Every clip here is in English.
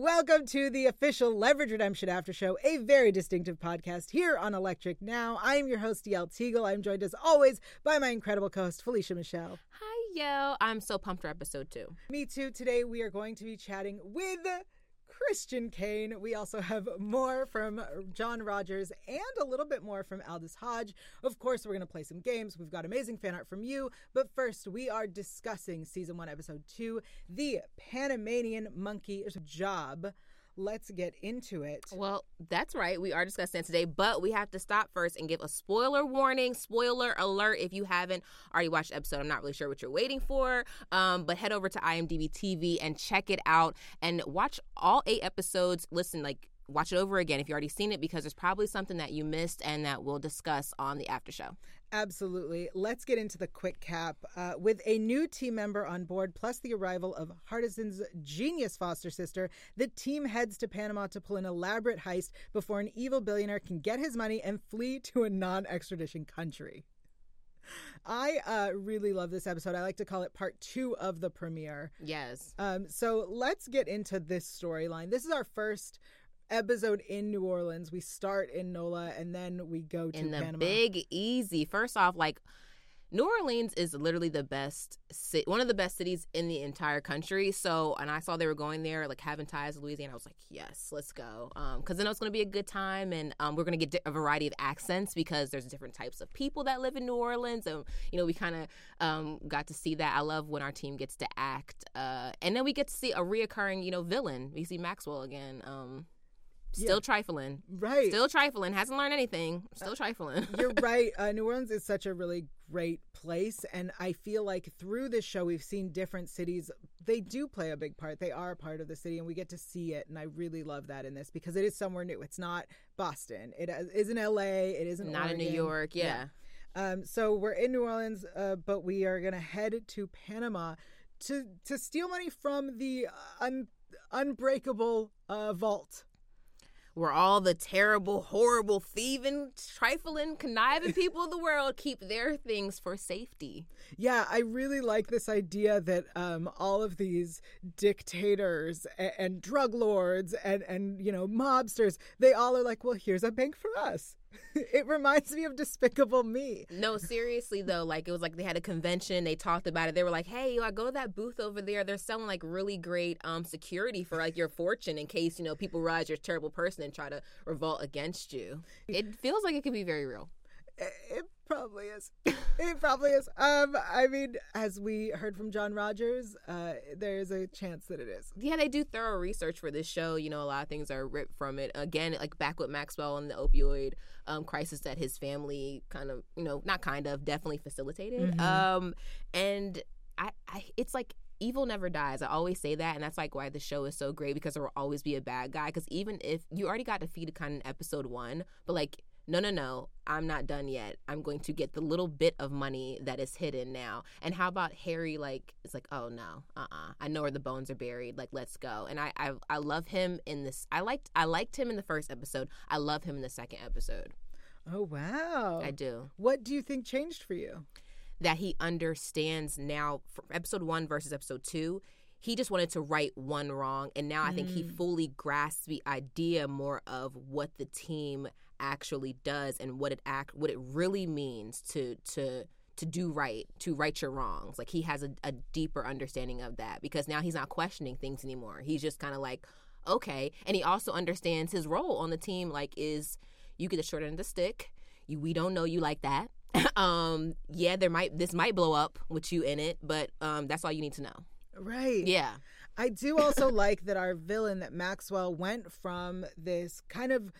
Welcome to the official Leverage Redemption After Show, a very distinctive podcast here on Electric Now. I am your host, Yael Teagle. I'm joined as always by my incredible co host, Felicia Michelle. Hi, yo. I'm so pumped for episode two. Me too. Today we are going to be chatting with Christian Kane. We also have more from John Rogers and a little bit more from Aldis Hodge. Of course, we're going to play some games. We've got amazing fan art from you. But first, we are discussing season one, episode two The Panamanian Monkey's Job let's get into it. Well, that's right. We are discussing it today, but we have to stop first and give a spoiler warning, spoiler alert if you haven't already watched the episode. I'm not really sure what you're waiting for, um, but head over to IMDb TV and check it out and watch all eight episodes. Listen, like, watch it over again if you already seen it because there's probably something that you missed and that we'll discuss on the after show. Absolutely. Let's get into the quick cap. Uh, with a new team member on board, plus the arrival of Hardison's genius foster sister, the team heads to Panama to pull an elaborate heist before an evil billionaire can get his money and flee to a non extradition country. I uh, really love this episode. I like to call it part two of the premiere. Yes. Um, so let's get into this storyline. This is our first episode in New Orleans. We start in NOLA and then we go to in the Panama. Big Easy. First off, like New Orleans is literally the best, city, one of the best cities in the entire country. So, and I saw they were going there, like having ties with Louisiana. I was like, yes, let's go, because um, then it's going to be a good time, and um, we're going to get a variety of accents because there's different types of people that live in New Orleans, and you know, we kind of um, got to see that. I love when our team gets to act, uh, and then we get to see a reoccurring, you know, villain. We see Maxwell again. Um, Still yeah. trifling. Right. Still trifling. Hasn't learned anything. Still uh, trifling. you're right. Uh, New Orleans is such a really great place. And I feel like through this show, we've seen different cities. They do play a big part. They are a part of the city, and we get to see it. And I really love that in this because it is somewhere new. It's not Boston. It isn't LA. It isn't not Oregon. in New York. Yeah. yeah. Um, so we're in New Orleans, uh, but we are going to head to Panama to to steal money from the un- unbreakable uh, vault where all the terrible, horrible, thieving, trifling, conniving people of the world keep their things for safety. Yeah, I really like this idea that um, all of these dictators and, and drug lords and, and, you know, mobsters, they all are like, well, here's a bank for us. it reminds me of Despicable Me. No, seriously though, like it was like they had a convention, they talked about it. They were like, "Hey, you I go to that booth over there. They're selling like really great um security for like your fortune in case you know people realize you're a terrible person and try to revolt against you." It feels like it could be very real. It probably is. it probably is. Um, I mean, as we heard from John Rogers, uh, there is a chance that it is. Yeah, they do thorough research for this show. You know, a lot of things are ripped from it. Again, like back with Maxwell and the opioid um, crisis that his family kind of, you know, not kind of, definitely facilitated. Mm-hmm. Um, and I, I, it's like evil never dies. I always say that, and that's like why the show is so great because there will always be a bad guy. Because even if you already got defeated kind of in episode one, but like no, no, no, I'm not done yet. I'm going to get the little bit of money that is hidden now. And how about Harry? Like, it's like, oh no, uh, uh-uh. uh I know where the bones are buried. Like, let's go. And I, I, I love him in this. I liked, I liked him in the first episode. I love him in the second episode. Oh wow, I do. What do you think changed for you? That he understands now, episode one versus episode two he just wanted to right one wrong and now i think he mm. fully grasps the idea more of what the team actually does and what it act what it really means to to to do right, to right your wrongs. Like he has a, a deeper understanding of that because now he's not questioning things anymore. He's just kind of like, okay. And he also understands his role on the team. Like, is you get the short end of the stick. You, we don't know you like that. um, yeah, there might this might blow up with you in it, but um, that's all you need to know. Right. Yeah. I do also like that our villain, that Maxwell, went from this kind of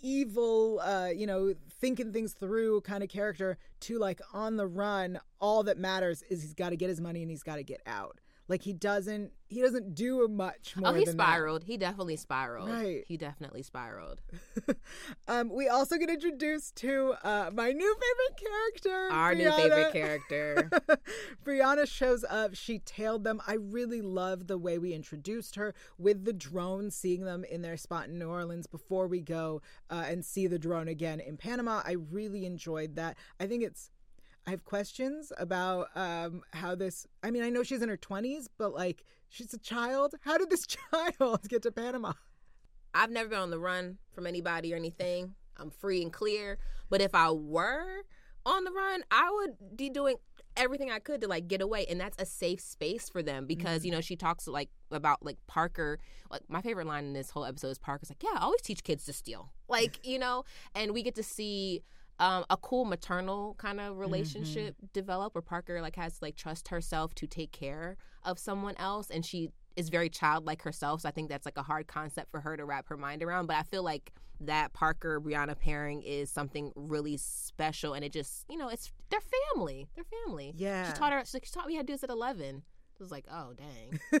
evil, uh, you know, thinking things through kind of character to like on the run. All that matters is he's got to get his money and he's got to get out. Like he doesn't he doesn't do much more. Oh, he spiraled. That. He definitely spiraled. Right. He definitely spiraled. um, we also get introduced to uh, my new favorite character. Our Brianna. new favorite character. Brianna shows up. She tailed them. I really love the way we introduced her with the drone, seeing them in their spot in New Orleans before we go uh, and see the drone again in Panama. I really enjoyed that. I think it's I have questions about um, how this. I mean, I know she's in her twenties, but like she's a child. How did this child get to Panama? I've never been on the run from anybody or anything. I'm free and clear. But if I were on the run, I would be doing everything I could to like get away, and that's a safe space for them because mm-hmm. you know she talks like about like Parker. Like my favorite line in this whole episode is Parker's like, "Yeah, I always teach kids to steal," like you know, and we get to see. Um, a cool maternal kind of relationship mm-hmm. develop where Parker like has to like trust herself to take care of someone else and she is very childlike herself. So I think that's like a hard concept for her to wrap her mind around. But I feel like that Parker Brianna pairing is something really special, and it just you know it's their family, their family. Yeah, she taught her. She taught me how to do this at eleven. It was like, oh dang.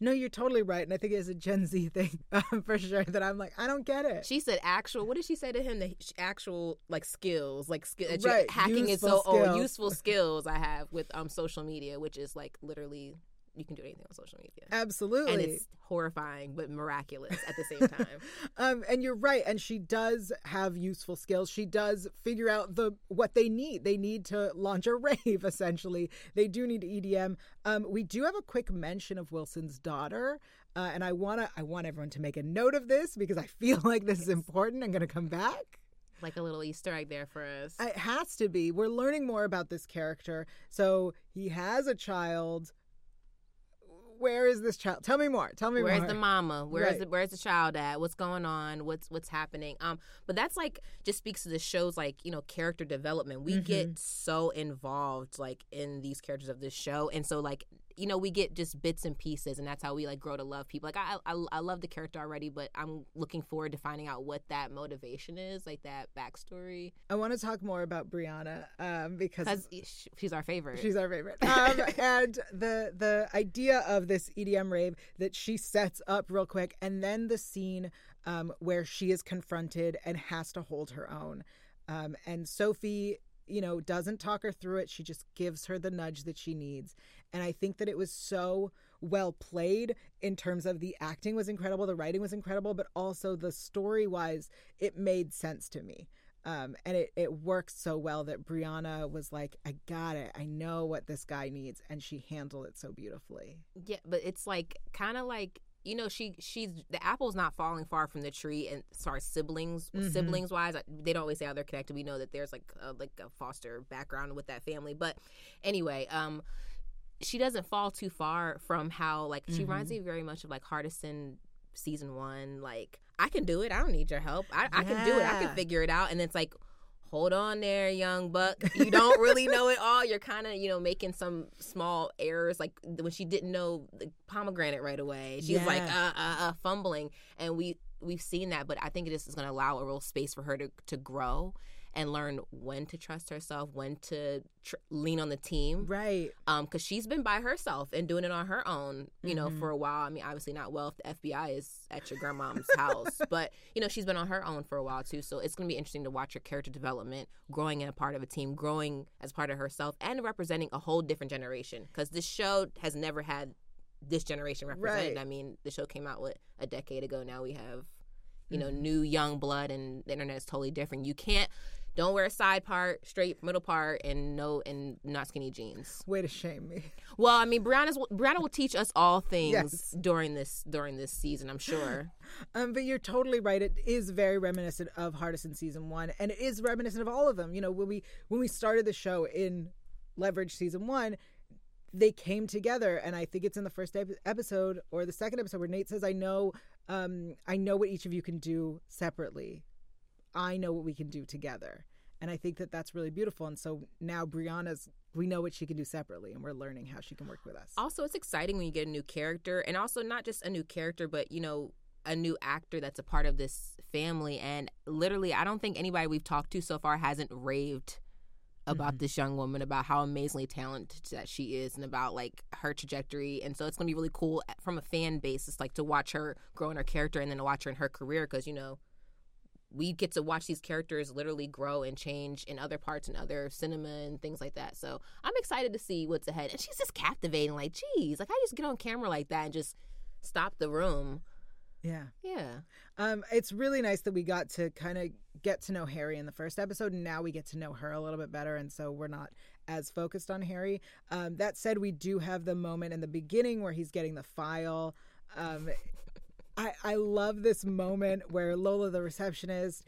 no, you're totally right, and I think it's a Gen Z thing um, for sure. That I'm like, I don't get it. She said actual. What did she say to him? The actual like skills, like skill. Right. hacking is so skills. old. Useful skills I have with um social media, which is like literally you can do anything on social media. Absolutely. And it's horrifying but miraculous at the same time. um, and you're right. And she does have useful skills. She does figure out the what they need. They need to launch a rave, essentially. They do need EDM. Um, we do have a quick mention of Wilson's daughter. Uh, and I wanna I want everyone to make a note of this because I feel like this is important. I'm gonna come back like a little Easter egg there for us. It has to be. We're learning more about this character. So he has a child where is this child? Tell me more. Tell me where's more. Where's the mama? Where's right. the where's the child at? What's going on? What's what's happening? Um, but that's like just speaks to the show's like you know character development. We mm-hmm. get so involved like in these characters of this show, and so like you know we get just bits and pieces and that's how we like grow to love people. Like I, I i love the character already but i'm looking forward to finding out what that motivation is like that backstory. I want to talk more about brianna um because she's our favorite. She's our favorite. Um and the the idea of this edm rave that she sets up real quick and then the scene um where she is confronted and has to hold her own. Um, and Sophie you know, doesn't talk her through it. She just gives her the nudge that she needs. And I think that it was so well played in terms of the acting was incredible, the writing was incredible, but also the story wise, it made sense to me. Um, and it, it works so well that Brianna was like, I got it. I know what this guy needs. And she handled it so beautifully. Yeah, but it's like kind of like you know she she's the apple's not falling far from the tree and sorry siblings mm-hmm. siblings wise they don't always say how they're connected. We know that there's like a, like a foster background with that family. But anyway um she doesn't fall too far from how like she mm-hmm. reminds me very much of like Hardison season one. Like I can do it. I don't need your help. I, yeah. I can do it. I can figure it out. And it's like hold on there, young buck. You don't really know it all. You're kind of, you know, making some small errors. Like when she didn't know the pomegranate right away, she yeah. was like, uh, uh, uh, fumbling. And we we've seen that, but I think this is going to allow a real space for her to to grow and learn when to trust herself, when to tr- lean on the team. Right. Um, because she's been by herself and doing it on her own, you mm-hmm. know, for a while. I mean, obviously not well if the FBI is at your grandmom's house, but you know, she's been on her own for a while too. So it's gonna be interesting to watch her character development, growing in a part of a team, growing as part of herself, and representing a whole different generation. Because this show has never had this generation represented. Right. I mean, the show came out what a decade ago. Now we have you know, mm-hmm. new young blood and the internet is totally different. You can't don't wear a side part, straight middle part, and no and not skinny jeans. Way to shame me. Well, I mean, Brianna's Brianna will teach us all things yes. during this during this season. I'm sure. um, but you're totally right. It is very reminiscent of Hardison season one, and it is reminiscent of all of them. You know, when we when we started the show in Leverage season one, they came together, and I think it's in the first episode or the second episode where Nate says, "I know, um, I know what each of you can do separately." I know what we can do together. And I think that that's really beautiful. And so now Brianna's, we know what she can do separately, and we're learning how she can work with us. Also, it's exciting when you get a new character, and also not just a new character, but you know, a new actor that's a part of this family. And literally, I don't think anybody we've talked to so far hasn't raved about mm-hmm. this young woman, about how amazingly talented that she is, and about like her trajectory. And so it's gonna be really cool from a fan basis, like to watch her grow in her character, and then to watch her in her career, because you know we get to watch these characters literally grow and change in other parts and other cinema and things like that. So I'm excited to see what's ahead. And she's just captivating. Like, geez, like I just get on camera like that and just stop the room. Yeah. Yeah, Yeah. Um, it's really nice that we got to kind of get to know Harry in the first episode, and now we get to know her a little bit better, and so we're not as focused on Harry. Um, that said, we do have the moment in the beginning where he's getting the file. Um, I, I love this moment where Lola, the receptionist,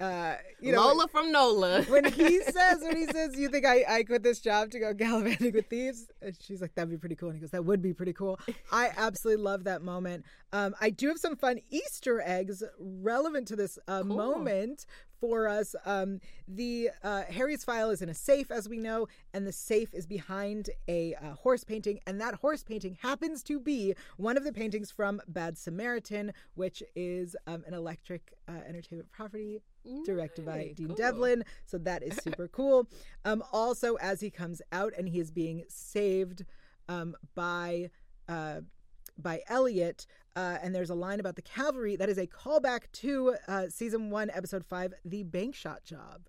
uh, you know, Lola from Nola. when he says, when he says, "You think I, I quit this job to go gallivanting with thieves?" And she's like, "That'd be pretty cool." And he goes, "That would be pretty cool." I absolutely love that moment. Um, I do have some fun Easter eggs relevant to this uh, Cool. moment for us. Um, the uh, Harry's file is in a safe, as we know, and the safe is behind a uh, horse painting, and that horse painting happens to be one of the paintings from Bad Samaritan, which is um, an electric uh, entertainment property directed by Hey, Dean cool. Devlin. So that is super cool. Um, also, as he comes out and he is being saved um, by uh, by Elliot, uh, and there's a line about the cavalry that is a callback to uh, season one, episode five, the bank shot job.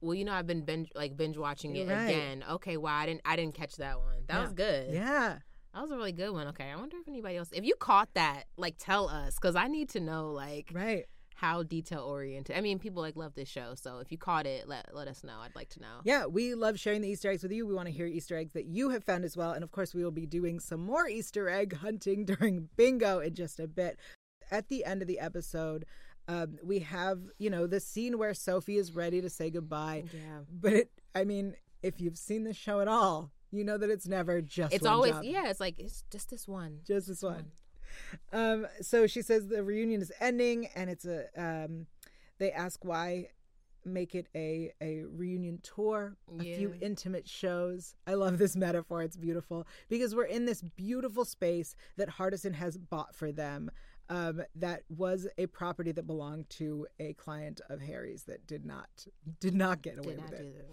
Well, you know, I've been binge like binge watching it Right. again. Okay, wow, I didn't I didn't catch that one. That Yeah. was good. Yeah. That was a really good one. Okay, I wonder if anybody else, if you caught that, like tell us, because I need to know like Right. How detail oriented. I mean, people like love this show, so if you caught it, let let us know. I'd like to know. Yeah, we love sharing the Easter eggs with you. We want to hear Easter eggs that you have found as well. And of course, we will be doing some more Easter egg hunting during bingo in just a bit. At the end of the episode, um, we have, you know, the scene where Sophie is ready to say goodbye. Yeah. But it, I mean, if you've seen the show at all, you know that it's never just It's one always job. yeah. It's like it's just this one. just this one. Um, so she says the reunion is ending, and it's a. Um, they ask why make it a a reunion tour, a few intimate shows. I love this metaphor; it's beautiful because we're in this beautiful space that Hardison has bought for them. Um, that was a property that belonged to a client of Harry's that did not did not get away Did with it.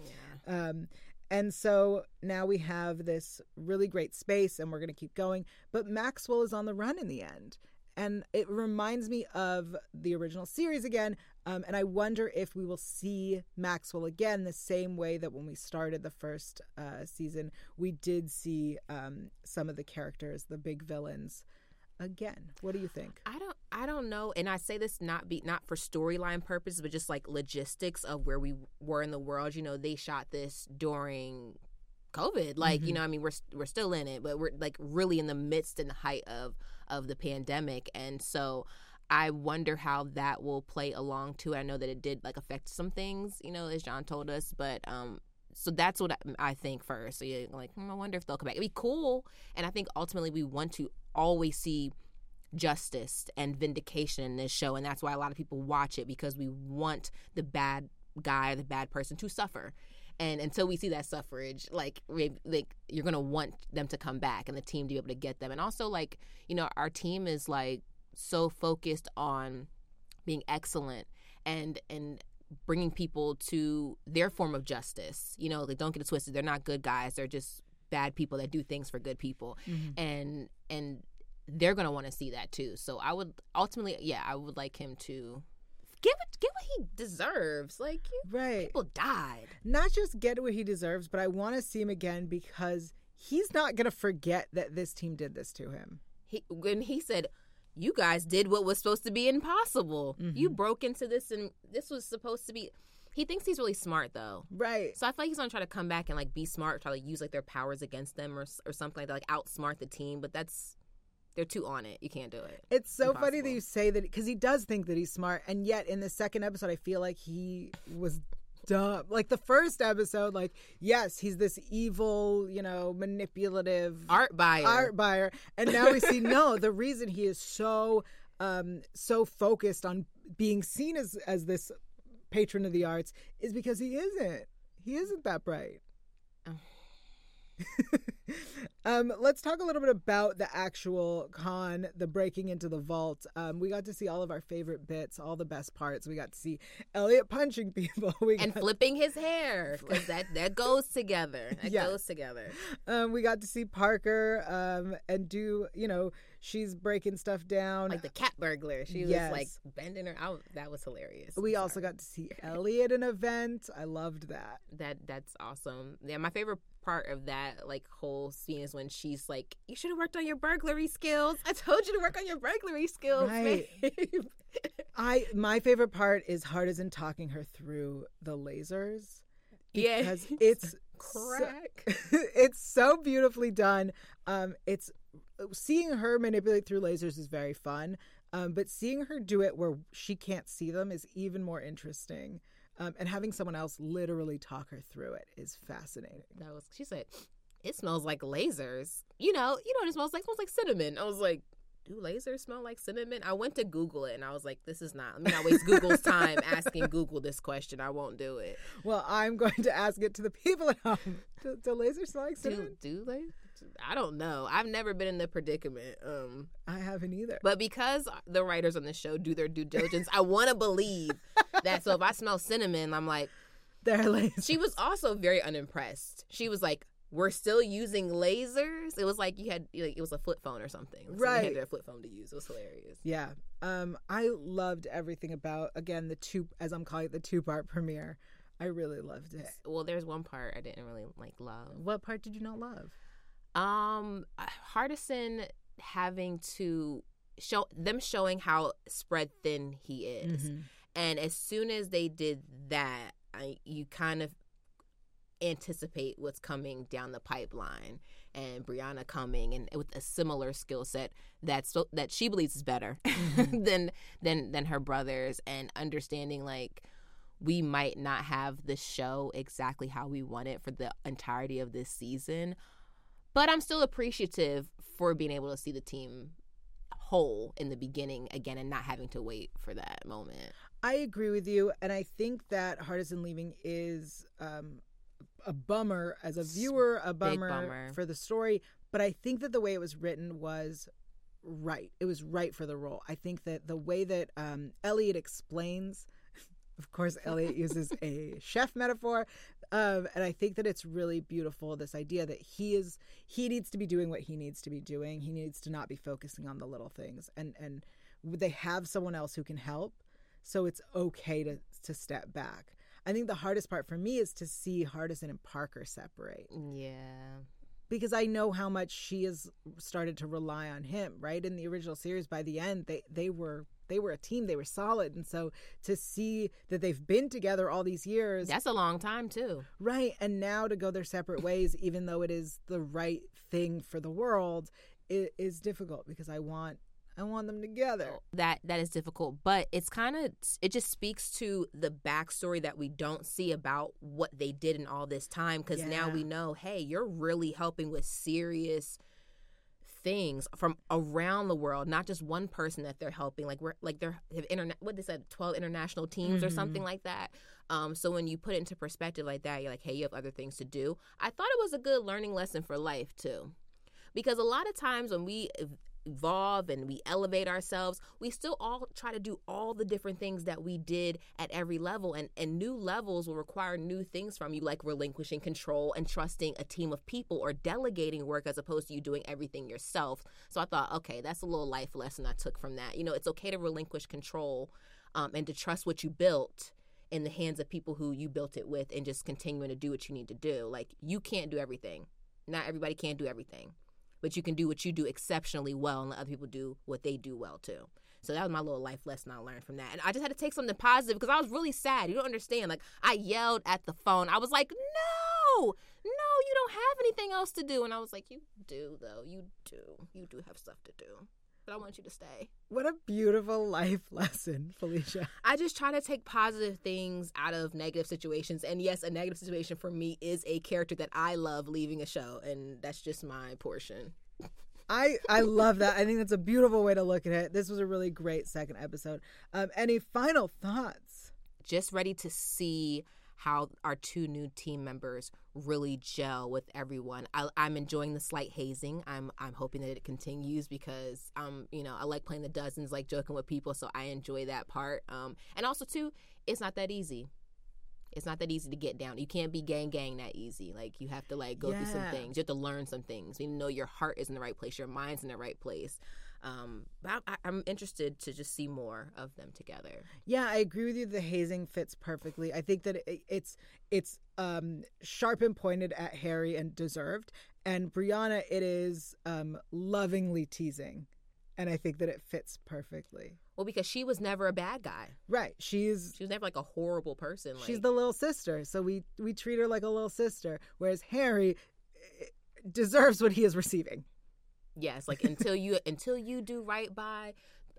Yeah. Um, and so now we have this really great space and we're going to keep going. But Maxwell is on the run in the end. And it reminds me of the original series again. Um, and I wonder if we will see Maxwell again the same way that when we started the first uh, season, we did see um, some of the characters, the big villains, again. What do you think? I don't I don't know and I say this not be not for storyline purposes but just like logistics of where we were in the world you know they shot this during covid like you Mhm. know I mean we're we're still in it but we're like really in the midst and the height of of the pandemic and so I wonder how that will play along too I know that it did like affect some things you know as John told us but um so that's what I, think first. So you're like, hmm, I wonder if they'll come back. It'd be cool, and I think ultimately we want to always see justice and vindication in this show. And that's why a lot of people watch it because we want the bad guy the bad person to suffer. And until we see that suffrage like like you're gonna want them to come back and the team to be able to get them. And also like you know our team is like so focused on being excellent. And and bringing people to their form of justice you know like don't get it twisted they're not good guys they're just bad people that do things for good people mm-hmm. and and they're gonna want to see that too. So I would ultimately, yeah, I would like him to give it, get what he deserves. Like you- Right. people died. Not just get what he deserves, but I want to see him again because he's not going to forget that this team did this to him. He when he said, "You guys did what was supposed to be impossible. You mm-hmm. broke into this, and this was supposed to be." He thinks he's really smart though. Right. So I feel like he's gonna try to come back and like be smart, try to use like their powers against them or or something like that, like outsmart the team. But that's they're too on it. You can't do it. It's so funny that you say that because he does think that he's smart, and yet in the second episode, I feel like he was dumb. Like the first episode, like yes, he's this evil, you know, manipulative Art buyer. art buyer, and now we see no. The reason he is so um so focused on being seen as as this patron of the arts is because he isn't. He isn't that bright. um, let's talk a little bit about the actual con, the breaking into the vault. Um, we got to see all of our favorite bits, all the best parts. We got to see Elliot punching people. We and flipping his hair because that that goes together. That Yes. goes together. um, we got to see Parker um, and do, you know, she's breaking stuff down. Like the cat burglar, she Yes. was like bending her out. That was hilarious. we also got to see Elliot in an event. I loved that. that. That's awesome. Yeah, my favorite part of that like whole scene is when she's like, "You should have worked on your burglary skills. I told you to work on your burglary skills." Right. I my favorite part is Hardison talking her through the lasers. Yeah, because it's crack. So, it's so beautifully done. Um, it's seeing her manipulate through lasers is very fun. Um, but seeing her do it where she can't see them is even more interesting. Um, and having someone else literally talk her through it is fascinating. That was she said, "It smells like lasers." You know, you know what it smells like? It smells like cinnamon. I was like, "Do lasers smell like cinnamon?" I went to Google it and I was like, "This is not. Let me not waste Google's time asking Google this question. I won't do it." Well, I'm going to ask it to the people at home. Do, do lasers smell like cinnamon? Do, do they? I don't know. I've never been in the predicament. Um, I haven't either. But because the writers on the show do their due diligence, I want to believe that. So if I smell cinnamon, I'm like, they're lasers. She was also very unimpressed. She was like, "We're still using lasers." It was like you had like it was a flip phone or something. Like right, had their flip phone to use. It was hilarious. Yeah. Um, I loved everything about again the two as I'm calling it the two part premiere. I really loved it. Well, there's one part I didn't really like love. What part did you not love? Um, Hardison having to show them showing how spread thin he is, mm-hmm. and as soon as they did that, I, you kind of anticipate what's coming down the pipeline and Brianna coming and with a similar skill set that so, that she believes is better mm-hmm. than than than her brothers and understanding like we might not have the show exactly how we want it for the entirety of this season but I'm still appreciative for being able to see the team whole in the beginning again and not having to wait for that moment. I agree with you, and I think that Hardison leaving is um, a bummer as a viewer, a bummer, bummer for the story. But I think that the way it was written was right. It was right for the role. I think that the way that um, Elliot explains of course, Elliot uses a chef metaphor. Um, and I think that it's really beautiful this idea that he is he needs to be doing what he needs to be doing. He needs to not be focusing on the little things. And and they have someone else who can help. So it's okay to to step back. I think the hardest part for me is to see Hardison and Parker separate. Yeah because I know how much she has started to rely on him, right? In the original series, by the end, they they were they were a team, they were solid, and so to see that they've been together all these years, that's a long time too, right? And now to go their separate ways, even though it is the right thing for the world, it is difficult because I want I want them together. That that is difficult, but it's kind of it just speaks to the backstory that we don't see about what they did in all this time because yeah. now we know, hey, you're really helping with serious things from around the world, not just one person that they're helping. Like we're like they're have internet what they said, twelve international teams mm-hmm. or something like that. Um, so when you put it into perspective like that, you're like, hey, you have other things to do. I thought it was a good learning lesson for life too because a lot of times when we evolve and we elevate ourselves, we still all try to do all the different things that we did at every level. And, and new levels will require new things from you, like relinquishing control and trusting a team of people or delegating work as opposed to you doing everything yourself. So I thought, okay, that's a little life lesson I took from that. You know, it's okay to relinquish control um, and to trust what you built in the hands of people who you built it with and just continuing to do what you need to do. Like, you can't do everything. Not everybody can do everything but you can do what you do exceptionally well and let other people do what they do well too. So that was my little life lesson I learned from that. And I just had to take something positive because I was really sad. You don't understand. Like I yelled at the phone. I was like, "No! No, you don't have anything else to do." And I was like, "You do though. You do. You do have stuff to do." But I want you to stay. What a beautiful life lesson, Felicia. I just try to take positive things out of negative situations. And yes, a negative situation for me is a character that I love leaving a show, and that's just my portion. I I love that. I think that's a beautiful way to look at it. This was a really great second episode. Um, any final thoughts? Just ready to see how our two new team members really gel with everyone. I, am enjoying the slight hazing. I'm I'm hoping that it continues because um you know I like playing the dozens, like joking with people, so I enjoy that part. Um and also too, it's not that easy. It's not that easy to get down. You can't be gang gang that easy. Like you have to like go yeah. through some things. You have to learn some things. You know your heart is in the right place, your mind's in the right place. Um, but I, I'm interested to just see more of them together. Yeah, I agree with you. The hazing fits perfectly. I think that it, it's it's um, sharp and pointed at Harry and deserved, and Brianna it is um, lovingly teasing, and I think that it fits perfectly. Well, because she was never a bad guy. Right, she's She was never like a horrible person. Like, she's the little sister, so we we treat her like a little sister, whereas Harry eh, deserves what he is receiving. Yes, like until you until you do right by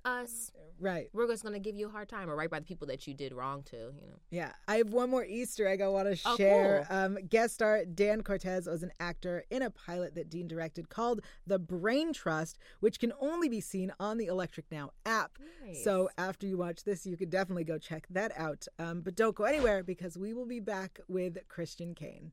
us, Right. we're just gonna give you a hard time, or right by the people that you did wrong to. You know. Yeah, I have one more Easter egg I want to Oh, share. Um, guest star Dan Cortez was an actor in a pilot that Dean directed called The Brain Trust, which can only be seen on the Electric Now app. So after you watch this, you could definitely go check that out. Um, but don't go anywhere because we will be back with Christian Kane.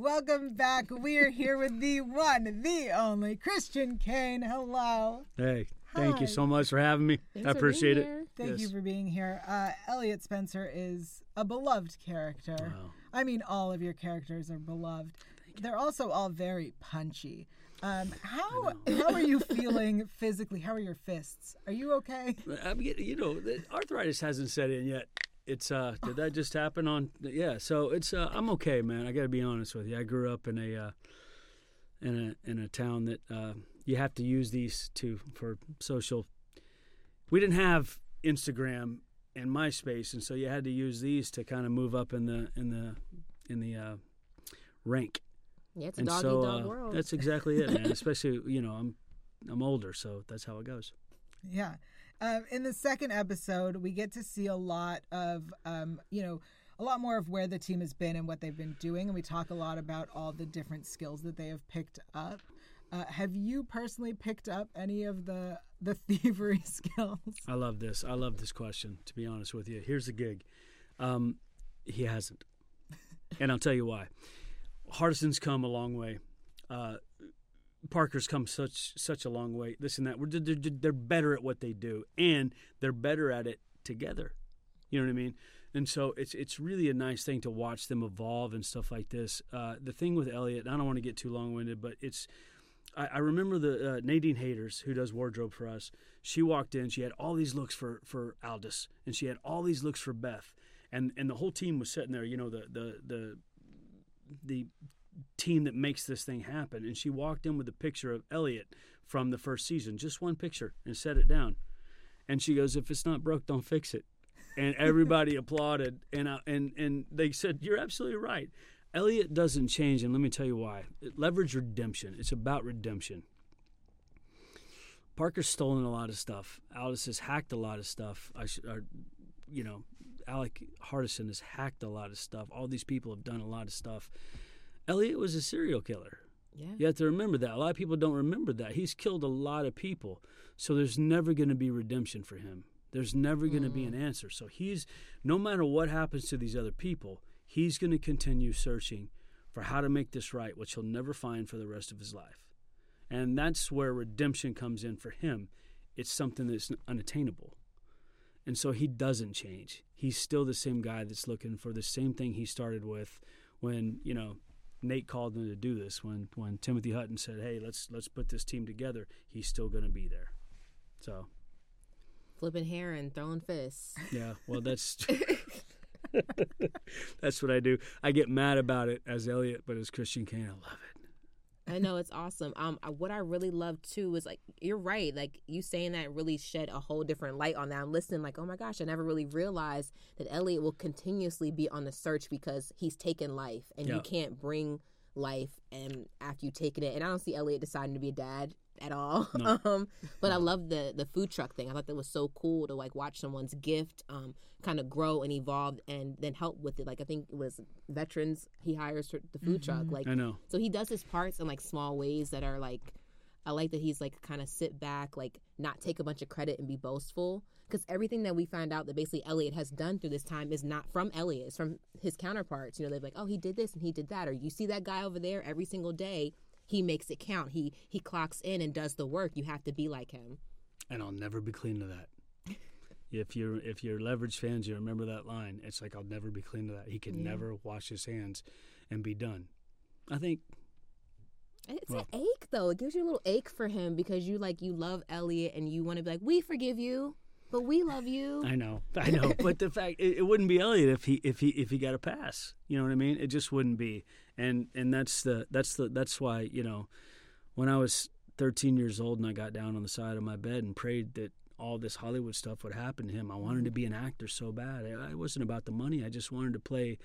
Welcome back. We are here with the one, the only Christian Kane. Hello. Hey, thank Hi. you so much for having me. Thanks I appreciate it. here. Thank you for being here. Uh, Elliot Spencer is a beloved character. Wow. I mean, all of your characters are beloved. They're also all very punchy. Um, how how are you feeling physically? How are your fists? Are you okay? I'm getting, you know, the arthritis hasn't set in yet. It's uh, did that just happen on? Yeah, so it's uh, I'm okay, man. I got to be honest with you. I grew up in a uh, in a in a town that uh, you have to use these to for social. We didn't have Instagram and MySpace, and so you had to use these to kind of move up in the in the in the uh, rank. Yeah, it's a and dog so eat dog uh, world. that's exactly it, man. Especially you know I'm I'm older, so that's how it goes. Yeah. Um, in the second episode, we get to see a lot of, um, you know, a lot more of where the team has been and what they've been doing, and we talk a lot about all the different skills that they have picked up. Uh, have you personally picked up any of the the thievery skills? I love this. I love this question. To be honest with you, here's the gig. Um, he hasn't, and I'll tell you why. Hardison's come a long way. Uh, Parker's come such such a long way. This and that. They're, they're better at what they do, and they're better at it together. You know what I mean? And so it's it's really a nice thing to watch them evolve and stuff like this. Uh, the thing with Elliot, I don't want to get too long winded, but it's I, I remember the uh, Nadine Haders who does wardrobe for us. She walked in. She had all these looks for for Aldis, and she had all these looks for Beth, and and the whole team was sitting there. You know the the the the team that makes this thing happen. And she walked in with a picture of Elliot from the first season, just one picture, and set it down. And she goes, "If it's not broke, don't fix it." And everybody applauded, and I, and and they said, "You're absolutely right." Elliot doesn't change, and let me tell you why. It Leverage redemption. It's about redemption. Parker's stolen a lot of stuff. Alice has hacked a lot of stuff. I should, or, you know, Alec Hardison has hacked a lot of stuff. All these people have done a lot of stuff. Elliot was a serial killer. yeah. You have to remember that. A lot of people don't remember that. He's killed a lot of people. So there's never going to be redemption for him. There's never going to be an mm. answer. So he's, no matter what happens to these other people, he's going to continue searching for how to make this right, which he'll never find for the rest of his life. And that's where redemption comes in for him. It's something that's unattainable. And so he doesn't change. He's still the same guy that's looking for the same thing he started with when, you know, Nate called him to do this. When when Timothy Hutton said, "Hey, let's let's put this team together," he's still going to be there. So Flipping hair and throwing fists. yeah, well that's that's what I do. I get mad about it as Elliot, but as Christian Kane, I love it. I know it's awesome. Um, what I really love too is like you're right. Like you saying that really shed a whole different light on that. I'm listening, like, oh my gosh, I never really realized that Elliot will continuously be on the search because he's taken life, and Yeah. you can't bring life and after you taken it. And I don't see Elliot deciding to be a dad at all. No. um, but I love the the food truck thing. I thought that was so cool to like watch someone's gift um kind of grow and evolve and then help with it. Like I think it was veterans he hires for the food truck. Like I know. so he does his parts in like small ways that are like I like that he's like kind of sit back, like not take a bunch of credit and be boastful. Because everything that we find out that basically Elliot has done through this time is not from Elliot, it's from his counterparts. You know, they're like, oh, he did this and he did that, or you see that guy over there every single day. He makes it count. He he clocks in and does the work. You have to be like him. and I'll never be clean to that. If you're if you're leverage fans, you remember that line. It's like I'll never be clean to that. He can Yeah. never wash his hands and be done. I think It's Well- an ache though. It gives you a little ache for him because you like you love Elliot and you want to be like, we forgive you, but we love you. I know, I know, but the fact it, it wouldn't be Elliot if he if he if he got a pass. You know what I mean? It just wouldn't be, and and that's the that's the that's why you know, when I was 13 years old and I got down on the side of my bed and prayed that all this Hollywood stuff would happen to him. I wanted to be an actor so bad. It wasn't about the money. I just wanted to play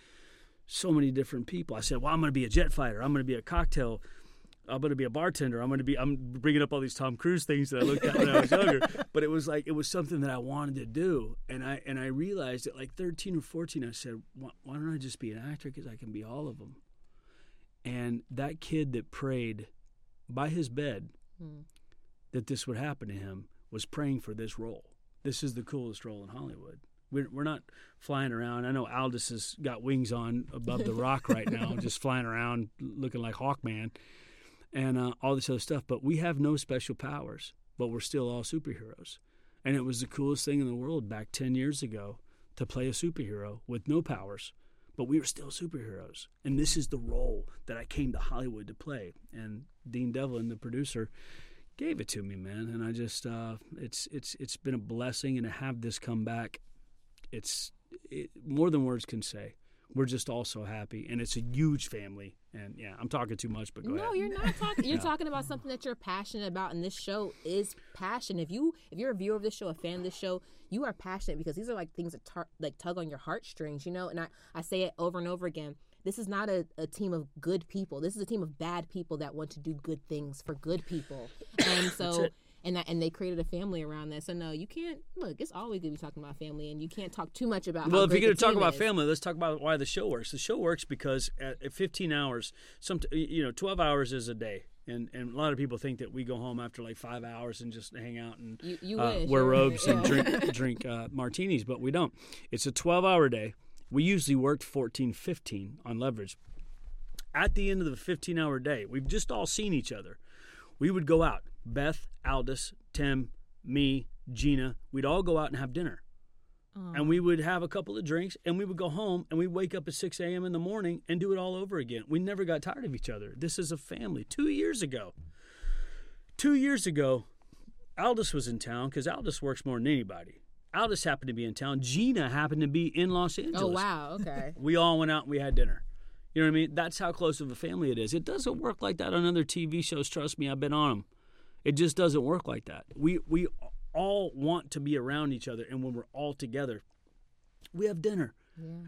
so many different people. I said, "Well, I'm going to be a jet fighter. I'm going to be a cocktail." I'm going to be a bartender. I'm going to be. I'm bringing up all these Tom Cruise things that I looked at when I was younger. But it was like it was something that I wanted to do, and I and I realized at like 13 or 14, I said, "Why, why don't I just be an actor? Because I can be all of them." And that kid that prayed by his bed Hmm. that this would happen to him was praying for this role. This is the coolest role in Hollywood. We're, we're not flying around. I know Aldis has got wings on above the rock right now, just flying around looking like Hawkman and uh, all this other stuff. But we have no special powers, but we're still all superheroes. And it was the coolest thing in the world back 10 years ago to play a superhero with no powers, but we were still superheroes. And this is the role that I came to Hollywood to play. And Dean Devlin, the producer, gave it to me, man. And I just, uh, it's, it's, it's been a blessing. And to have this come back, it's it, more than words can say. We're just all so happy, and it's a huge family. And yeah, I'm talking too much, but go no, ahead. you're not talking. You're Yeah. talking about something that you're passionate about, and this show is passion. If you if you're a viewer of this show, a fan of this show, you are passionate because these are like things that tar- like tug on your heartstrings, you know. And I I say it over and over again. This is not a, a team of good people. This is a team of bad people that want to do good things for good people. And so it. And that, and they created a family around that. So no, you can't look. It's always gonna be talking about family, and you can't talk too much about. Well, if you're gonna talk about is. family, let's talk about why the show works. The show works because at, at 15 hours, some you know, 12 hours is a day, and and a lot of people think that we go home after like five hours and just hang out and You, you uh, wear robes and drink drink uh, martinis, but we don't. It's a 12 hour day. We usually worked 14, 15 on leverage. At the end of the 15 hour day, we've just all seen each other. We would go out. Beth, Aldis, Tim, me, Gina. We'd all go out and have dinner. And we would have a couple of drinks and we would go home and we'd wake up at 6 a.m in the morning and do it all over again. We never got tired of each other. This is a family. Two years ago. Two years ago Aldis was in town because Aldis works more than anybody. Aldis happened to be in town. Gina happened to be in los oh, angeles. Oh wow, okay. we all went out and we had dinner. You know what i mean? That's how close of a family it is. It doesn't work like that on other tv shows trust me i've been on them it just doesn't work like that. We we all want to be around each other and when we're all together we have dinner.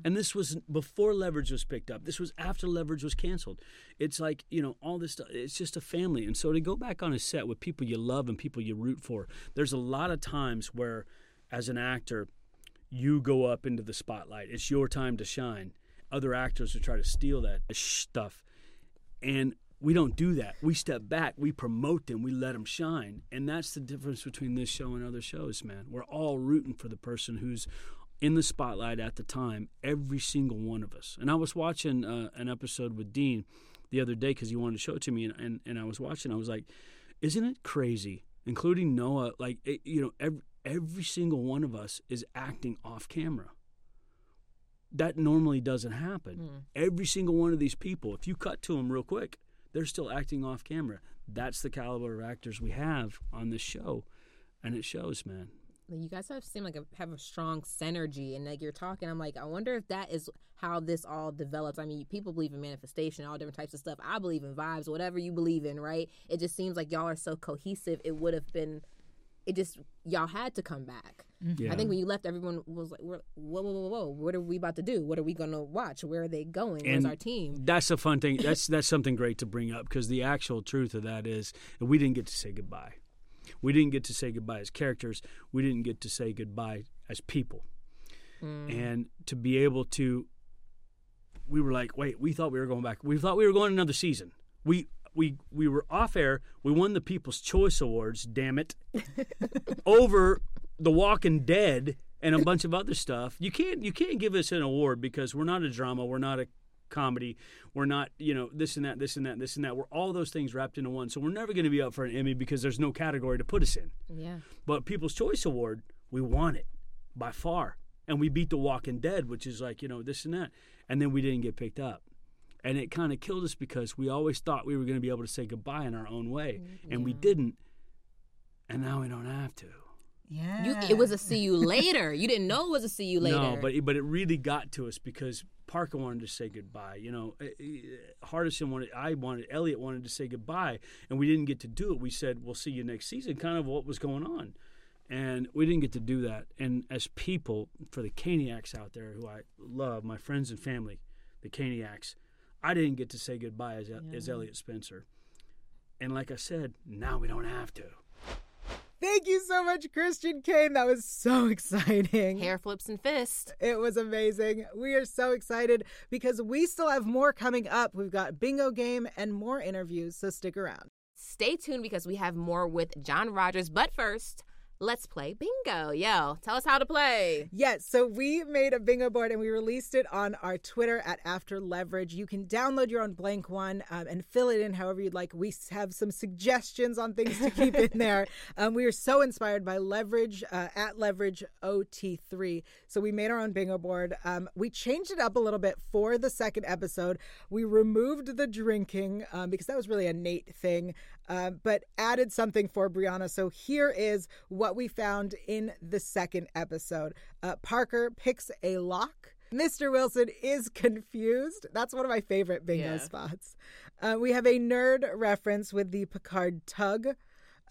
And this was before leverage was picked up. This was after leverage was canceled. It's like you know all this stuff it's just a family. And so to go back on a set with people you love and people you root for there's a lot of times where as an actor you go up into the spotlight. It's your time to shine. Other actors will try to steal that stuff. And we don't do that. We step back, we promote them, we let them shine. And that's the difference between this show and other shows, man. We're all rooting for the person who's in the spotlight at the time, every single one of us. And I was watching uh, an episode with Dean the other day because he wanted to show it to me, and, and, and I was watching, I was like, isn't it crazy, including Noah, like, it, you know, every, every single one of us is acting off camera that normally doesn't happen. Every single one of these people, if you cut to them real quick, they're still acting off camera. That's the caliber of actors we have on this show, and it shows, man. You guys have seem like a, have a strong synergy and like you're talking i'm like i wonder if that is how this all develops i mean people believe in manifestation all different types of stuff i believe in vibes whatever you believe in right it just seems like y'all are so cohesive it would have been it just y'all had to come back mm-hmm. Yeah. i think when you left everyone was like whoa whoa whoa whoa what are we about to do what are we gonna watch where are they going where's our team That's a fun thing. That's that's something great to bring up because the actual truth of that is we didn't get to say goodbye. We didn't get to say goodbye as characters. We didn't get to say goodbye as people. Mm. And to be able to, we were like, wait, we thought we were going back. We thought we were going another season. We we we were off air. We won the People's Choice Awards. Damn it, over The Walking Dead and a bunch of other stuff. You can't you can't give us an award because we're not a drama. We're not a comedy. We're not, you know, this and that, this and that, this and that. We're all those things wrapped into one. So we're never going to be up for an Emmy because there's no category to put us in. yeah But People's Choice Award, we won it by far. And we beat The Walking Dead, which is like, you know, this and that. And then we didn't get picked up. And it kind of killed us because we always thought we were going to be able to say goodbye in our own way, and we didn't. And now we don't have to. Yeah. You, it was a see you later. You didn't know it was a see you later. No, but it, but it really got to us because Parker wanted to say goodbye. You know, eh, eh, Hardison wanted, I wanted, Elliot wanted to say goodbye, and we didn't get to do it. We said we'll see you next season. Kind of what was going on, and we didn't get to do that. And as people, for the Kaniacs out there who I love, my friends and family, the Kaniacs, I didn't get to say goodbye as as Elliot Spencer. And like I said, now we don't have to. Thank you so much, Christian Kane. That was so exciting. Hair flips and fist. It was amazing. We are so excited because we still have more coming up. We've got bingo game and more interviews, so stick around. Stay tuned because we have more with John Rogers. But first, let's play bingo. Yo, tell us how to play. Yes, so we made a bingo board and we released it on our Twitter at After Leverage. You can download your own blank one um, and fill it in however you'd like. We have some suggestions on things to keep in there. Um, we are so inspired by Leverage uh, at Leverage OT3. So we made our own bingo board. Um, we changed it up a little bit for the second episode. We removed the drinking um, because that was really a Nate thing, uh, but added something for Breanna. So here is what we found in the second episode. Uh, Parker picks a lock. Mr. Wilson is confused. That's one of my favorite bingo Yeah. spots. Uh, we have a nerd reference with the Picard tug.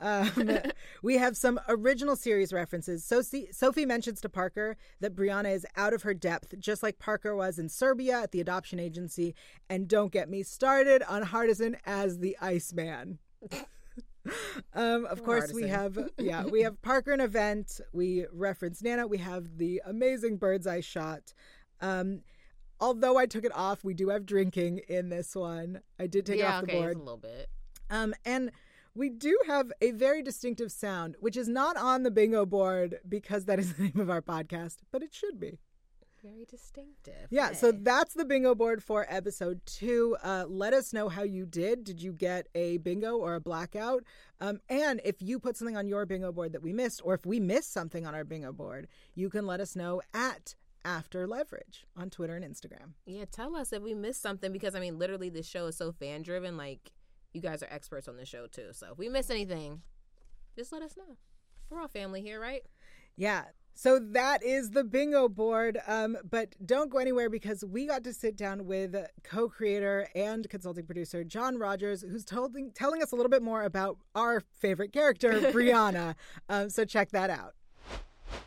Um, we have some original series references. Sophie, Sophie mentions to Parker that Breanna is out of her depth, just like Parker was in Serbia at the adoption agency. And don't get me started on Hardison as the Iceman. um, of course, we have yeah, we have Parker and event. We reference Nana. We have the amazing bird's eye shot. Um, although I took it off, we do have drinking in this one. I did take it yeah, off the board. a little bit. Um, and we do have a very distinctive sound, which is not on the bingo board because that is the name of our podcast, but it should be. Very distinctive. Yeah, so that's the bingo board for episode two. Uh, let us know how you did. Did you get a bingo or a blackout? Um, and if you put something on your bingo board that we missed, or if we missed something on our bingo board, you can let us know at After Leverage on Twitter and Instagram. Yeah, tell us if we missed something because I mean, literally, this show is so fan driven. Like, you guys are experts on this show too. So if we miss anything, just let us know. We're all family here, right? Yeah. So that is the bingo board. Um, but don't go anywhere because we got to sit down with co creator and consulting producer John Rogers, who's told, telling us a little bit more about our favorite character, Breanna. Um, so check that out.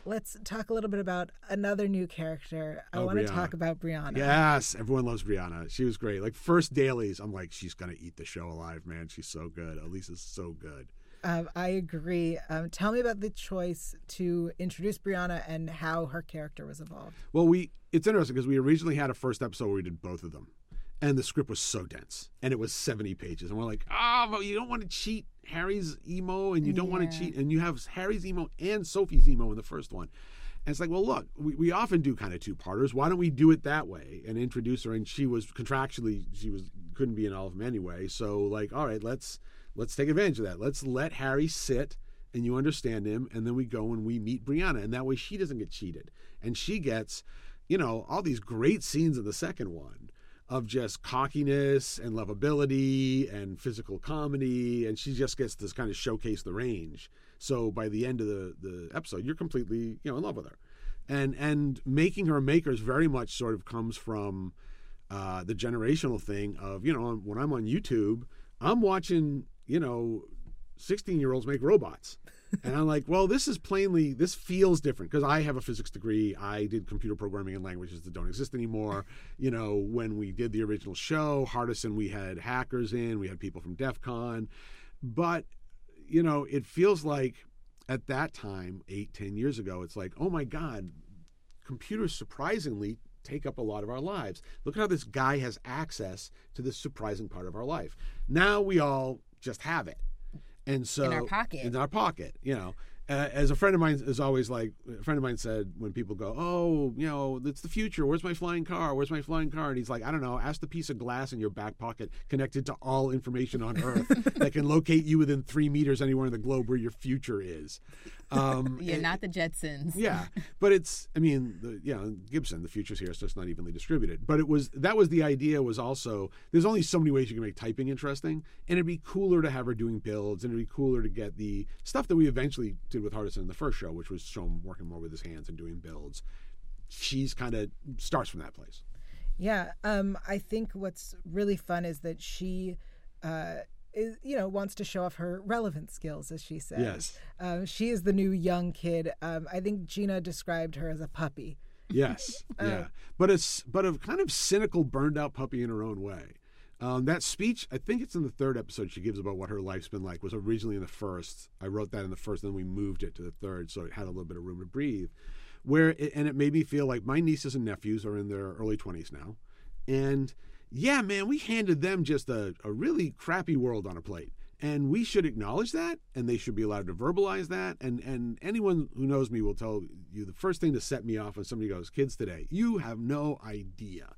Let's talk a little bit about another new character. I Oh, want to talk about Breanna. Yes, everyone loves Breanna. She was great. Like first dailies, I'm like, she's gonna eat the show alive, man. She's so good. Aleyse's so good. Um, I agree. Um, tell me about the choice to introduce Breanna and how her character was evolved. Well, we it's interesting because we originally had a first episode where we did both of them, and the script was so dense, and it was 70 pages, and we're like, ah, but you don't want to cheat Harry's emo, and you don't want to cheat, and you have Harry's emo and Sophie's emo in the first one. And it's like, well, look, we, we often do kind of two parters. Why don't we do it that way and introduce her? And she was contractually, she was couldn't be in all of them anyway. So like, all right, let's let's take advantage of that. Let's let Harry sit and you understand him, and then we go and we meet Breanna, and that way she doesn't get cheated, and she gets, you know, all these great scenes in the second one of just cockiness and lovability and physical comedy, and she just gets this kind of showcase the range. So by the end of the, the episode, you're completely you know in love with her, and and making her makers very much sort of comes from uh, the generational thing of you know when I'm on YouTube, I'm watching you know 16 year olds make robots. and I'm like, well, this is plainly, this feels different because I have a physics degree. I did computer programming in languages that don't exist anymore. You know, when we did the original show, Hardison, we had hackers in, we had people from DEF CON. But, you know, it feels like at that time, eight, ten years ago, it's like, oh my God, computers surprisingly take up a lot of our lives. Look at how this guy has access to this surprising part of our life. Now we all just have it. And so In our pocket. in our pocket, you know. Uh, as a friend of mine is always like, a friend of mine said when people go, "Oh, you know, it's the future. Where's my flying car? Where's my flying car?" And he's like, "I don't know. Ask the piece of glass in your back pocket connected to all information on Earth that can locate you within three meters anywhere in the globe where your future is." Um, Yeah, and- not the Jetsons. yeah, but it's I mean, the, yeah, Gibson, the future's here, so it's not evenly distributed. But it was that was the idea was also there's only so many ways you can make typing interesting, and it'd be cooler to have her doing builds, and it'd be cooler to get the stuff that we eventually did with Hardison in the first show, which was show him working more with his hands and doing builds. She's kind of starts from that place. Yeah, um, I think what's really fun is that she, uh, is, you know, wants to show off her relevant skills, as she says. Yes. Um, she is the new young kid. Um, I think Gina described her as a puppy. Yes, yeah, but it's but a kind of cynical, burned out puppy in her own way. Um, that speech, I think it's in the third episode she gives about what her life's been like, was originally in the first. I wrote that in the first, then we moved it to the third, so it had a little bit of room to breathe. Where it, and it made me feel like my nieces and nephews are in their early twenties now, and yeah, man, we handed them just a, a really crappy world on a plate. And we should acknowledge that, and they should be allowed to verbalize that. And and anyone who knows me will tell you the first thing to set me off when somebody goes, "Kids today, you have no idea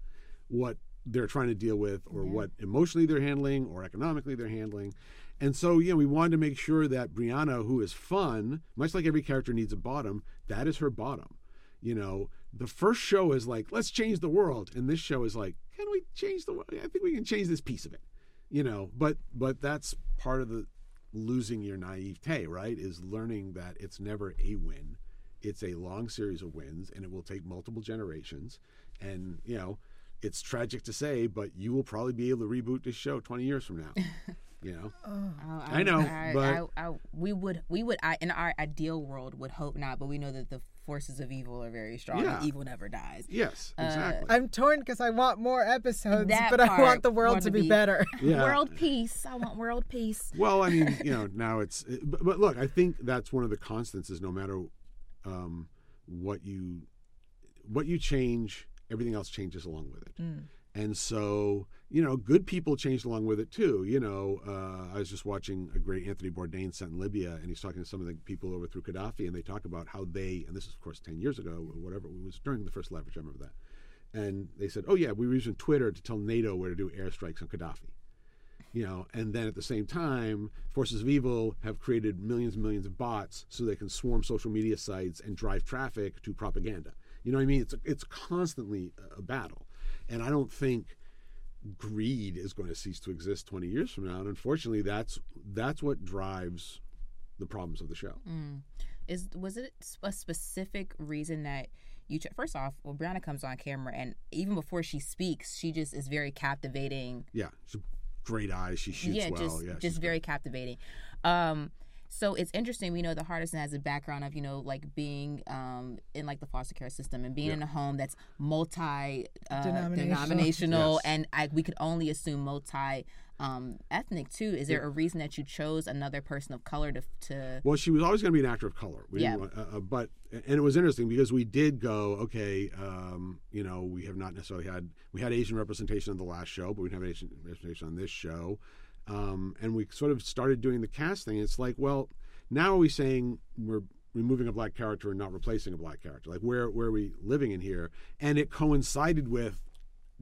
what they're trying to deal with, or what emotionally they're handling, or economically they're handling." And so, you know, we wanted to make sure that Breanna, who is fun, much like every character needs a bottom, that is her bottom. You know, the first show is like, let's change the world, and this show is like, can we change the world? I think we can change this piece of it. You know, but but that's part of the losing your naivete, right? Is learning that it's never a win. It's a long series of wins, and it will take multiple generations. And you know, it's tragic to say, but you will probably be able to reboot this show 20 years from now. you know, Oh, I know, but- I, I, we would, we would, I, in our ideal world, would hope not, but we know that the forces of evil are very strong. Yeah. and evil never dies. yes, Uh, exactly. I'm torn because I want more episodes, but I want the world want to to be be- better. yeah. World peace. I want world peace. Well, I mean, you know, now it's. But, but look, I think that's one of the constants is no matter um, what you what you change, everything else changes along with it. And so, you know, good people changed along with it too. You know, uh, I was just watching a great Anthony Bourdain set in Libya, and he's talking to some of the people over through Gaddafi, and they talk about how they, and this is of course ten years ago, or whatever it was during the first leverage. I remember that, and they said, "Oh yeah, we were using Twitter to tell NATO where to do airstrikes on Gaddafi." you know and then at the same time forces of evil have created millions and millions of bots so they can swarm social media sites and drive traffic to propaganda you know what i mean it's it's constantly a battle and i don't think greed is going to cease to exist 20 years from now and unfortunately that's that's what drives the problems of the show Is was it a specific reason that you? Ch- First off, well, Breanna comes on camera, and even before she speaks, she just is very captivating. yeah she's great eyes she shoots yeah, well just yeah just very captivating. Um, so it's interesting. We know that Hardison has a background of you know like being um, in like the foster care system and being in a home that's multi uh, Denominational. denominational, Yes. and I, we could only assume multi um, ethnic too. Is there a reason that you chose another person of color to to? Well, she was always going to be an actor of color. We Yeah. didn't want- uh, uh, but and it was interesting because we did go okay. Um, you know, we have not necessarily had we had Asian representation on the last show, but we didn't have Asian representation on this show. Um, and we sort of started doing the casting. It's like, well, now are we saying we're removing a black character and not replacing a black character? Like, where where are we living in here? And it coincided with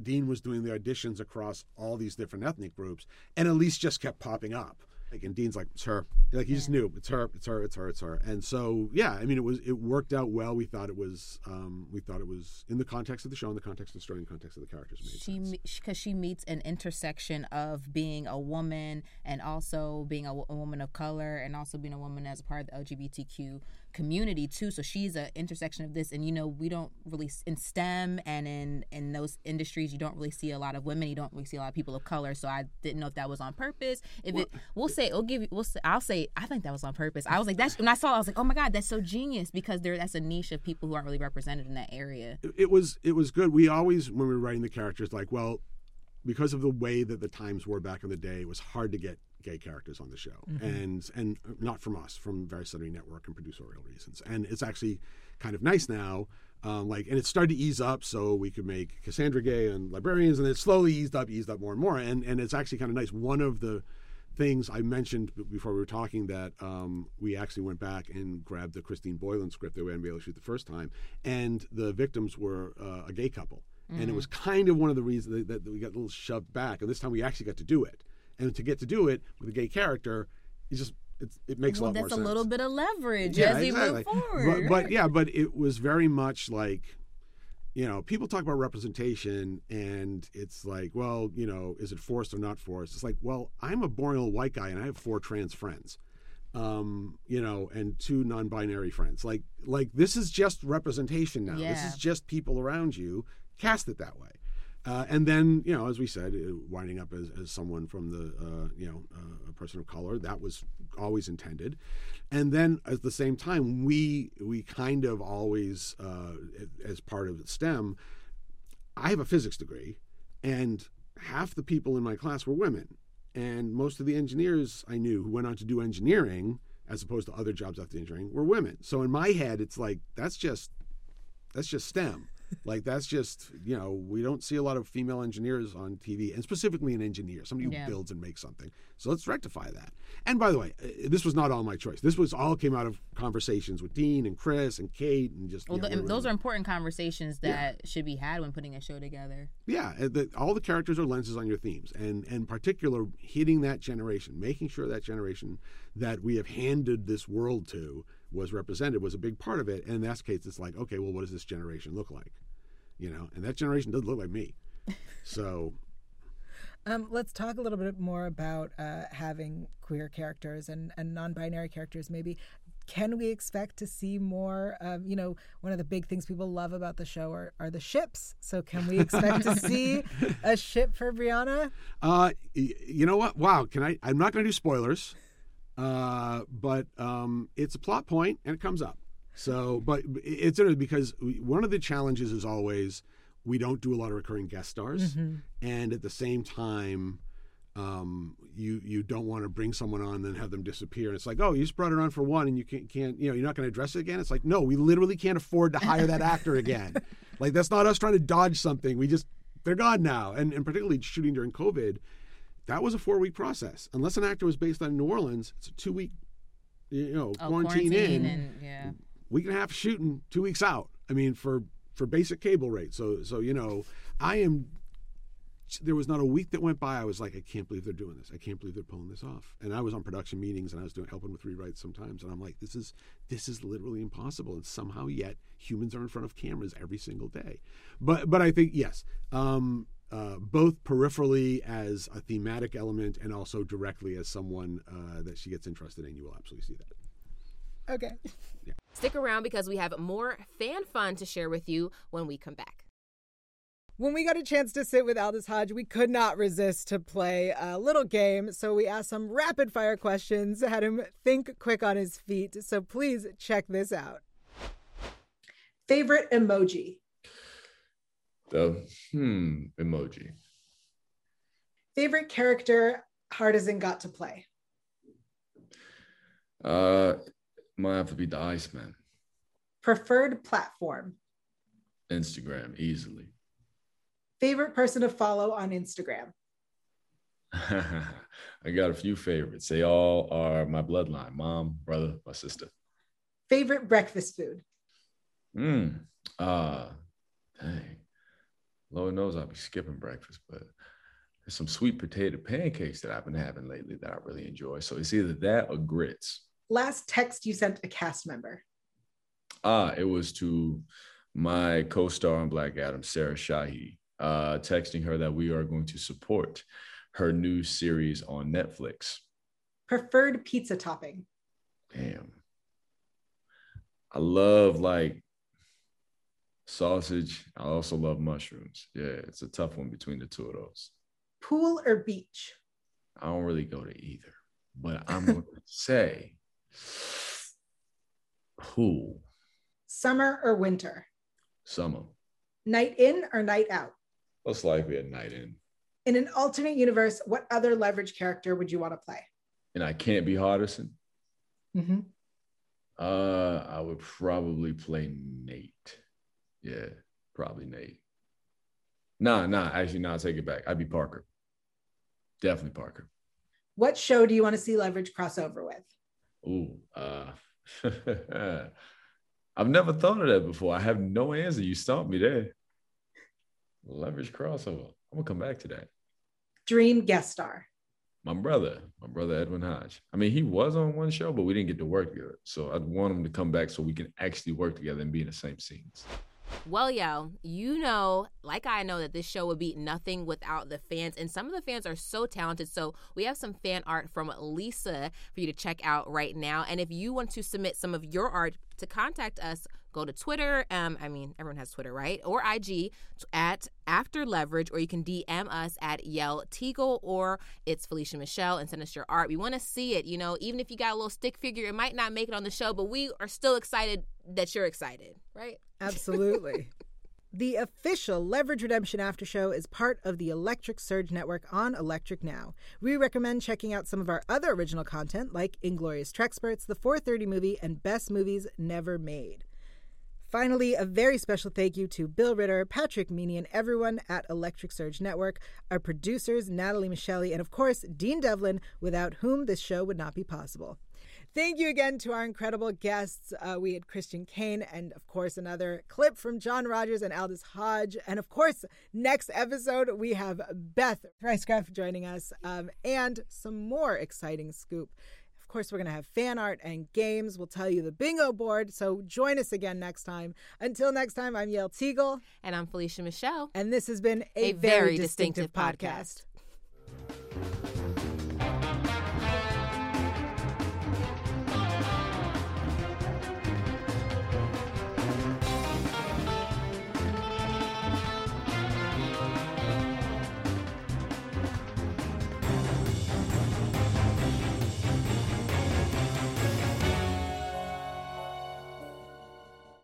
Dean was doing the auditions across all these different ethnic groups, and Aleyse just kept popping up. Like, and Dean's like, "It's her." Like he just knew it's her, it's her, it's her, it's her. And so, yeah, I mean, it was it worked out well. We thought it was, um, we thought it was in the context of the show, in the context of the story, in the context of the characters. Made She because she meets an intersection of being a woman and also being a, a woman of color and also being a woman as a part of the LGBTQ community too. So she's an intersection of this, and you know we don't really in STEM and in in those industries you don't really see a lot of women. You don't really see a lot of people of color. So I didn't know if that was on purpose. If it, we'll say we'll give you, we'll say I'll say I think that was on purpose. I was like that's when I saw it, I was like oh my god that's so genius because there that's a niche of people who aren't really represented in that area. it, it was it was good. We always when we were writing the characters, like, well, because of the way that the times were back in the day, it was hard to get gay characters on the show, and and not from us, from Very Saturday Network and producerial reasons. And it's actually kind of nice now. Um, like, and it started to ease up, so we could make Cassandra gay and librarians, and it slowly eased up, eased up more and more. And and it's actually kind of nice. One of the things I mentioned before we were talking that um, we actually went back and grabbed the Christine Boylan script that we hadn't been able to shoot the first time, and the victims were uh, a gay couple, and it was kind of one of the reasons that, that we got a little shoved back, and this time we actually got to do it, and to get to do it with a gay character is just it's, it makes well, a lot more that's sense. a little bit of leverage Yeah, as we exactly. move forward. But, but yeah, but it was very much like, you know, people talk about representation and it's like, well, you know, is it forced or not forced? It's like, well, I'm a boring old white guy and I have four trans friends, um, you know, and two non-binary friends. Like, like this is just representation now. This is just people around you. Cast it that way. Uh, and then, you know, as we said, uh, winding up as, as someone from the, uh, you know, uh, a person of color, that was always intended. And then at the same time, we we kind of always, uh, as part of STEM, I have a physics degree, and half the people in my class were women, and most of the engineers I knew who went on to do engineering, as opposed to other jobs after engineering, were women. So in my head, it's like that's just that's just STEM. Like that's just you know we don't see a lot of female engineers on TV, and specifically an engineer, somebody who Yeah. builds and makes something. So let's rectify that. And by the way, uh, this was not all my choice. This was all came out of conversations with Dean and Chris and Kate and just. well, know, th- whatever. those are important conversations that should be had when putting a show together. Yeah, uh, the, all the characters are lenses on your themes, and and particular hitting that generation, making sure that generation that we have handed this world to was represented was a big part of it. And in that case, it's like, okay, well, what does this generation look like? You know, and that generation doesn't look like me. So Um, let's talk a little bit more about uh, having queer characters and, and non-binary characters. Maybe can we expect to see more? Um, you know, one of the big things people love about the show are, are the ships. So can we expect to see a ship for Breanna? Uh, y- you know what? Wow. Can I? I'm not going to do spoilers, uh, but um, it's a plot point and it comes up. So, but it's interesting because one of the challenges is always we don't do a lot of recurring guest stars, and at the same time. Um, you you don't want to bring someone on and then have them disappear. And it's like, oh, you just brought it on for one, and you can't, can't you know you're not going to address it again. It's like, no, we literally can't afford to hire that actor again. like that's not us trying to dodge something. We just they're gone now. And and particularly shooting during COVID, that was a four week process. Unless an actor was based on New Orleans, it's a two week, you know, Oh, quarantine, in, and yeah. week and a half shooting, two weeks out. I mean, for for basic cable rate. So so you know, I am. There was not a week that went by. I was like, I can't believe they're doing this. I can't believe they're pulling this off. And I was on production meetings and I was doing helping with rewrites sometimes. And I'm like, this is this is literally impossible. And somehow yet humans are in front of cameras every single day. But but I think yes, um, uh, both peripherally as a thematic element and also directly as someone uh, that she gets interested in. You will absolutely see that. Okay. Stick around because we have more fan fun to share with you when we come back. When we got a chance to sit with Aldis Hodge, we could not resist to play a little game. So we asked some rapid fire questions, had him think quick on his feet. So please check this out. Favorite emoji. The hmm emoji. Favorite character Hardison got to play. Uh, might have to be the Iceman. Preferred platform. Instagram easily. Favorite person to follow on Instagram. I got a few favorites. They all are my bloodline: mom, brother, my sister. Favorite breakfast food. Mm. Uh, dang. Lord knows I'll be skipping breakfast, but there's some sweet potato pancakes that I've been having lately that I really enjoy. So it's either that or grits. Last text you sent a cast member. Ah, it was to my co-star on Black Adam, Sarah Shahi, uh, texting her that we are going to support her new series on Netflix. Preferred pizza topping. Damn. I love like sausage. I also love mushrooms. Yeah, it's a tough one between the two of those. Pool or beach. I don't really go to either, but I'm going to say pool, Summer or winter. summer. Night in or night out. Most likely a night in. In an alternate universe, what other leverage character would you want to play? And I can't be Hardison. Mm-hmm. Uh, I would probably play Nate. Yeah, probably Nate. Nah, nah. Actually, nah. I'll take it back. I'd be Parker. Definitely Parker. What show do you want to see leverage crossover with? Ooh, uh, I've never thought of that before. I have no answer. You stumped me there. Leverage crossover. I'm gonna come back to that. Dream guest star. my brother, my brother Edwin Hodge. I mean, he was on one show, but we didn't get to work together. So I'd want him to come back so we can actually work together and be in the same scenes. Well, yo, you know, like I know that this show would be nothing without the fans, and some of the fans are so talented. So we have some fan art from Lisa for you to check out right now. And if you want to submit some of your art to contact us, go to Twitter. Um, I mean, everyone has Twitter, right? Or IG at After Leverage, or you can DM us at Yael Teagle or it's Felicia Michelle and send us your art. We want to see it. You know, even if you got a little stick figure, it might not make it on the show, but we are still excited that you're excited, right? Absolutely. The official Leverage Redemption After Show is part of the Electric Surge Network on Electric Now. We recommend checking out some of our other original content like Inglorious Treksperts, The 430 Movie, and Best Movies Never Made. Finally, a very special thank you to Bill Ritter, Patrick Meany, and everyone at Electric Surge Network, our producers, Natalie Michelli, and of course, Dean Devlin, without whom this show would not be possible. Thank you again to our incredible guests. Uh, we had Christian Kane and, of course, another clip from John Rogers and Aldis Hodge. And, of course, next episode, we have Beth Riesgraf joining us um, and some more exciting scoop. Of course, we're going to have fan art and games. We'll tell you the bingo board. So join us again next time. Until next time, I'm Yael Teagle. And I'm Felicia Michelle. And this has been a, a very, very, distinctive, distinctive podcast. podcast.